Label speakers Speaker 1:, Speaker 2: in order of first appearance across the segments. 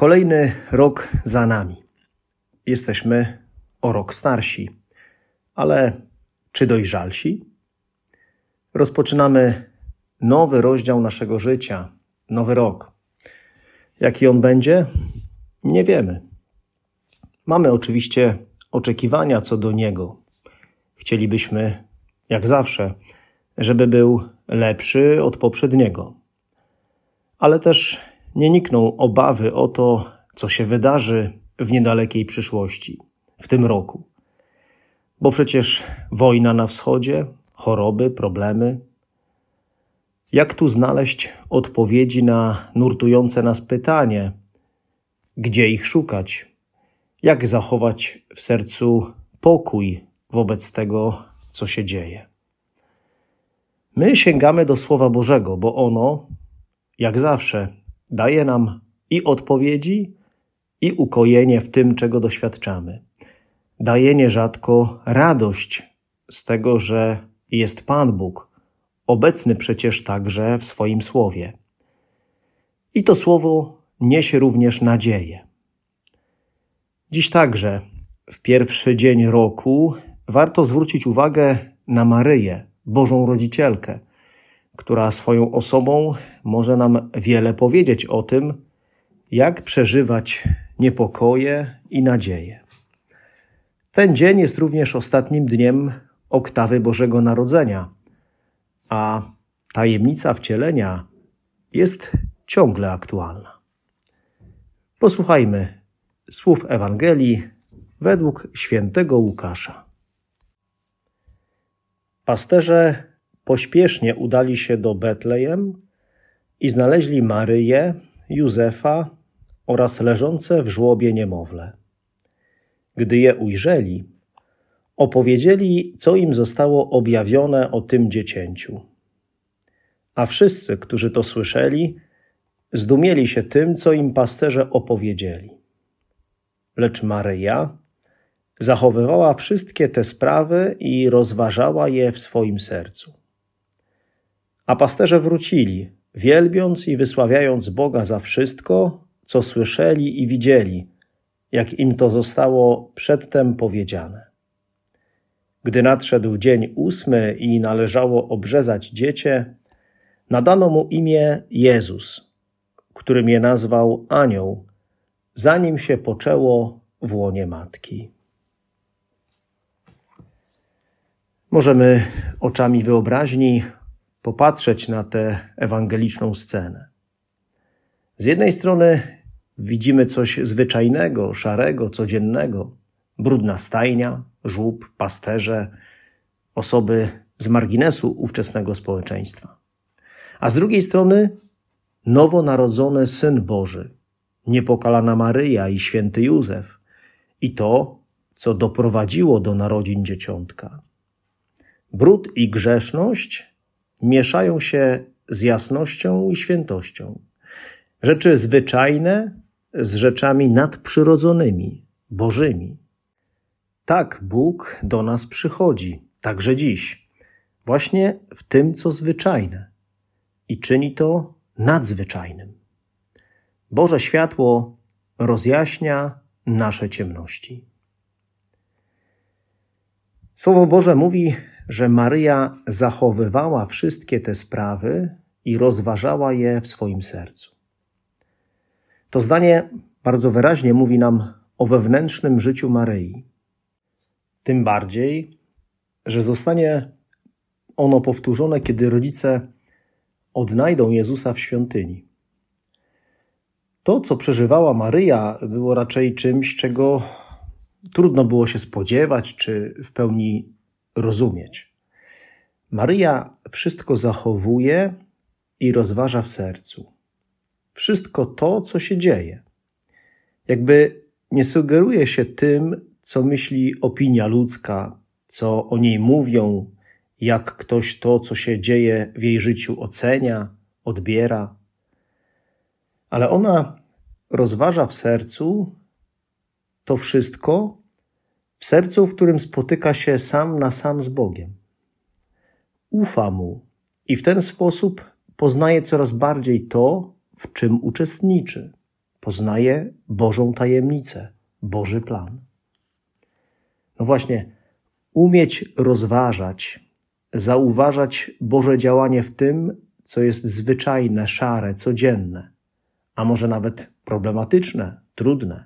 Speaker 1: Kolejny rok za nami. Jesteśmy o rok starsi, ale czy dojrzalsi? Rozpoczynamy nowy rozdział naszego życia, nowy rok. Jaki on będzie? Nie wiemy. Mamy oczywiście oczekiwania co do niego. Chcielibyśmy, jak zawsze, żeby był lepszy od poprzedniego. Ale też nie nikną obawy o to, co się wydarzy w niedalekiej przyszłości, w tym roku. Bo przecież wojna na wschodzie, choroby, problemy. Jak tu znaleźć odpowiedzi na nurtujące nas pytanie, gdzie ich szukać? Jak zachować w sercu pokój wobec tego, co się dzieje? My sięgamy do Słowa Bożego, bo ono, jak zawsze, daje nam i odpowiedzi, i ukojenie w tym, czego doświadczamy. Daje nierzadko radość z tego, że jest Pan Bóg, obecny przecież także w swoim słowie. I to słowo niesie również nadzieję. Dziś także, w pierwszy dzień roku, warto zwrócić uwagę na Maryję, Bożą Rodzicielkę, która swoją osobą może nam wiele powiedzieć o tym, jak przeżywać niepokoje i nadzieję. Ten dzień jest również ostatnim dniem oktawy Bożego Narodzenia, a tajemnica wcielenia jest ciągle aktualna. Posłuchajmy słów Ewangelii według świętego Łukasza. Pasterze pośpiesznie udali się do Betlejem i znaleźli Maryję, Józefa oraz leżące w żłobie niemowlę. Gdy je ujrzeli, opowiedzieli, co im zostało objawione o tym dziecięciu. A wszyscy, którzy to słyszeli, zdumieli się tym, co im pasterze opowiedzieli. Lecz Maryja zachowywała wszystkie te sprawy i rozważała je w swoim sercu. A pasterze wrócili, wielbiąc i wysławiając Boga za wszystko, co słyszeli i widzieli, jak im to zostało przedtem powiedziane. Gdy nadszedł dzień ósmy i należało obrzezać dziecię, nadano mu imię Jezus, którym je nazwał Anioł, zanim się poczęło w łonie matki. Możemy oczami wyobraźni popatrzeć na tę ewangeliczną scenę. Z jednej strony widzimy coś zwyczajnego, szarego, codziennego, brudna stajnia, żłób, pasterze, osoby z marginesu ówczesnego społeczeństwa. A z drugiej strony nowonarodzony Syn Boży, niepokalana Maryja i święty Józef i to, co doprowadziło do narodzin dzieciątka. Brud i grzeszność mieszają się z jasnością i świętością. Rzeczy zwyczajne z rzeczami nadprzyrodzonymi, bożymi. Tak Bóg do nas przychodzi, także dziś, właśnie w tym, co zwyczajne i czyni to nadzwyczajnym. Boże światło rozjaśnia nasze ciemności. Słowo Boże mówi, że Maryja zachowywała wszystkie te sprawy i rozważała je w swoim sercu. To zdanie bardzo wyraźnie mówi nam o wewnętrznym życiu Maryi. Tym bardziej, że zostanie ono powtórzone, kiedy rodzice odnajdą Jezusa w świątyni. To, co przeżywała Maryja, było raczej czymś, czego trudno było się spodziewać czy w pełni rozumieć. Maryja wszystko zachowuje i rozważa w sercu. Wszystko to, co się dzieje. Jakby nie sugeruje się tym, co myśli opinia ludzka, co o niej mówią, jak ktoś to, co się dzieje w jej życiu, ocenia, odbiera, ale ona rozważa w sercu to wszystko, sercu, w którym spotyka się sam na sam z Bogiem. Ufa mu i w ten sposób poznaje coraz bardziej to, w czym uczestniczy. Poznaje Bożą tajemnicę, Boży plan. No właśnie, umieć rozważać, zauważać Boże działanie w tym, co jest zwyczajne, szare, codzienne, a może nawet problematyczne, trudne.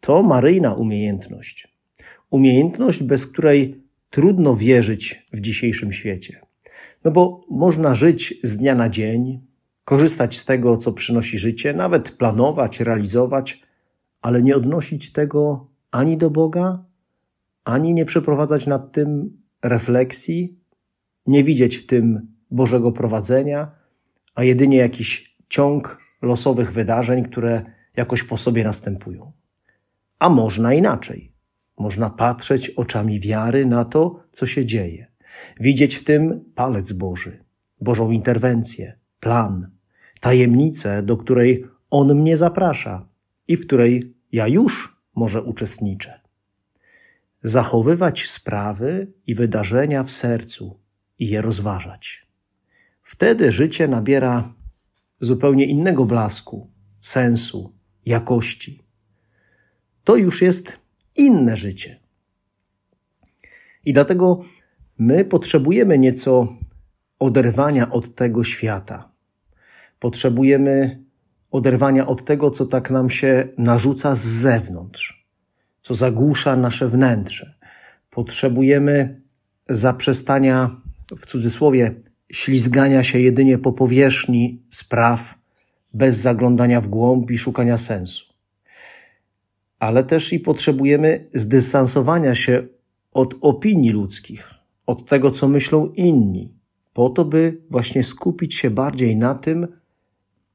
Speaker 1: To maryjna umiejętność. Umiejętność, bez której trudno wierzyć w dzisiejszym świecie. No bo można żyć z dnia na dzień, korzystać z tego, co przynosi życie, nawet planować, realizować, ale nie odnosić tego ani do Boga, ani nie przeprowadzać nad tym refleksji, nie widzieć w tym Bożego prowadzenia, a jedynie jakiś ciąg losowych wydarzeń, które jakoś po sobie następują. A można inaczej. Można patrzeć oczami wiary na to, co się dzieje, widzieć w tym palec Boży, Bożą interwencję, plan, tajemnicę, do której On mnie zaprasza i w której ja już może uczestniczę. Zachowywać sprawy i wydarzenia w sercu i je rozważać. Wtedy życie nabiera zupełnie innego blasku, sensu, jakości. To już jest inne życie. I dlatego my potrzebujemy nieco oderwania od tego świata. Potrzebujemy oderwania od tego, co tak nam się narzuca z zewnątrz, co zagłusza nasze wnętrze. Potrzebujemy zaprzestania, w cudzysłowie, ślizgania się jedynie po powierzchni spraw, bez zaglądania w głąb i szukania sensu. Ale też i potrzebujemy zdystansowania się od opinii ludzkich, od tego, co myślą inni, po to, by właśnie skupić się bardziej na tym,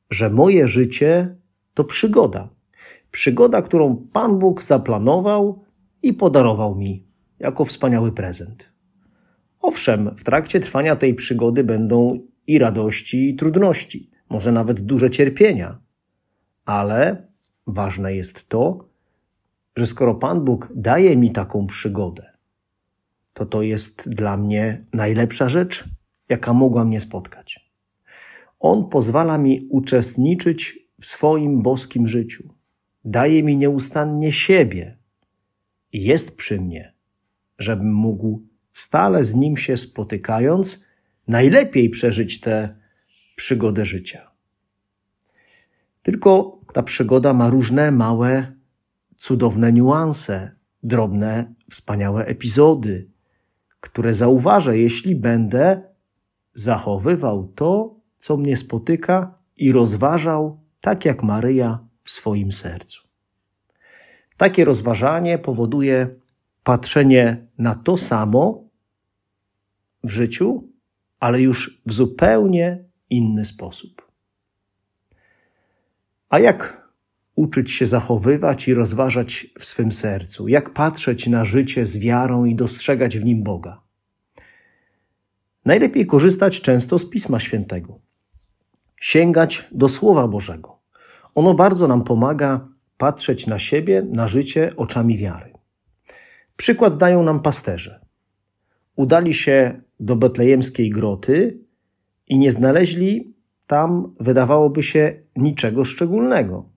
Speaker 1: że moje życie to przygoda. Przygoda, którą Pan Bóg zaplanował i podarował mi jako wspaniały prezent. Owszem, w trakcie trwania tej przygody będą i radości, i trudności, może nawet duże cierpienia, ale ważne jest to, że skoro Pan Bóg daje mi taką przygodę, to to jest dla mnie najlepsza rzecz, jaka mogła mnie spotkać. On pozwala mi uczestniczyć w swoim boskim życiu. Daje mi nieustannie siebie i jest przy mnie, żebym mógł stale z nim się spotykając, najlepiej przeżyć tę przygodę życia. Tylko ta przygoda ma różne małe, cudowne niuanse, drobne, wspaniałe epizody, które zauważę, jeśli będę zachowywał to, co mnie spotyka i rozważał tak jak Maryja w swoim sercu. Takie rozważanie powoduje patrzenie na to samo w życiu, ale już w zupełnie inny sposób. A jak uczyć się zachowywać i rozważać w swym sercu? Jak patrzeć na życie z wiarą i dostrzegać w nim Boga? Najlepiej korzystać często z Pisma Świętego. Sięgać do Słowa Bożego. Ono bardzo nam pomaga patrzeć na siebie, na życie oczami wiary. Przykład dają nam pasterze. Udali się do betlejemskiej groty i nie znaleźli tam, wydawałoby się, niczego szczególnego.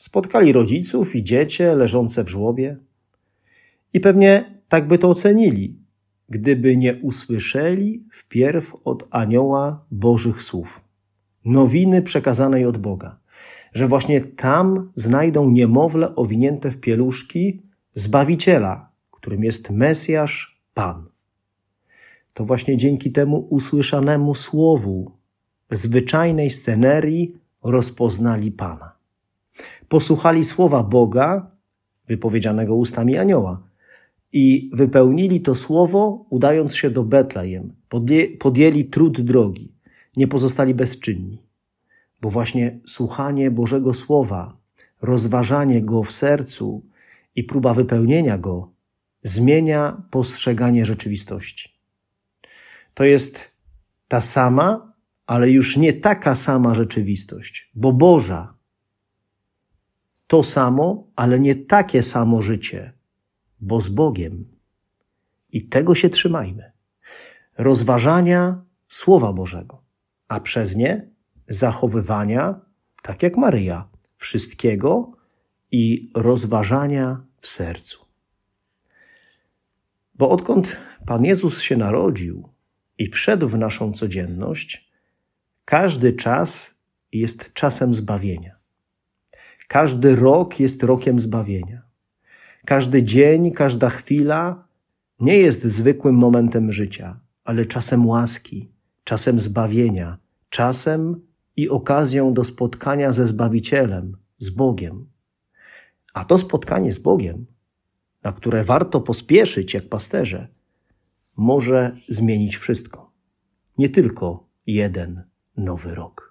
Speaker 1: Spotkali rodziców i dziecię leżące w żłobie i pewnie tak by to ocenili, gdyby nie usłyszeli wpierw od anioła Bożych słów, nowiny przekazanej od Boga, że właśnie tam znajdą niemowlę owinięte w pieluszki Zbawiciela, którym jest Mesjasz, Pan. To właśnie dzięki temu usłyszanemu słowu, zwyczajnej scenerii rozpoznali Pana. Posłuchali słowa Boga, wypowiedzianego ustami anioła, i wypełnili to słowo, udając się do Betlejem. Podjęli trud drogi, nie pozostali bezczynni, bo właśnie słuchanie Bożego Słowa rozważanie go w sercu i próba wypełnienia go zmienia postrzeganie rzeczywistości. To jest ta sama, ale już nie taka sama rzeczywistość, bo Boża. To samo, ale nie takie samo życie, bo z Bogiem. I tego się trzymajmy. Rozważania Słowa Bożego, a przez nie zachowywania, tak jak Maryja, wszystkiego i rozważania w sercu. Bo odkąd Pan Jezus się narodził i wszedł w naszą codzienność, każdy czas jest czasem zbawienia. Każdy rok jest rokiem zbawienia. Każdy dzień, każda chwila nie jest zwykłym momentem życia, ale czasem łaski, czasem zbawienia, czasem i okazją do spotkania ze Zbawicielem, z Bogiem. A to spotkanie z Bogiem, na które warto pospieszyć jak pasterze, może zmienić wszystko. Nie tylko jeden nowy rok.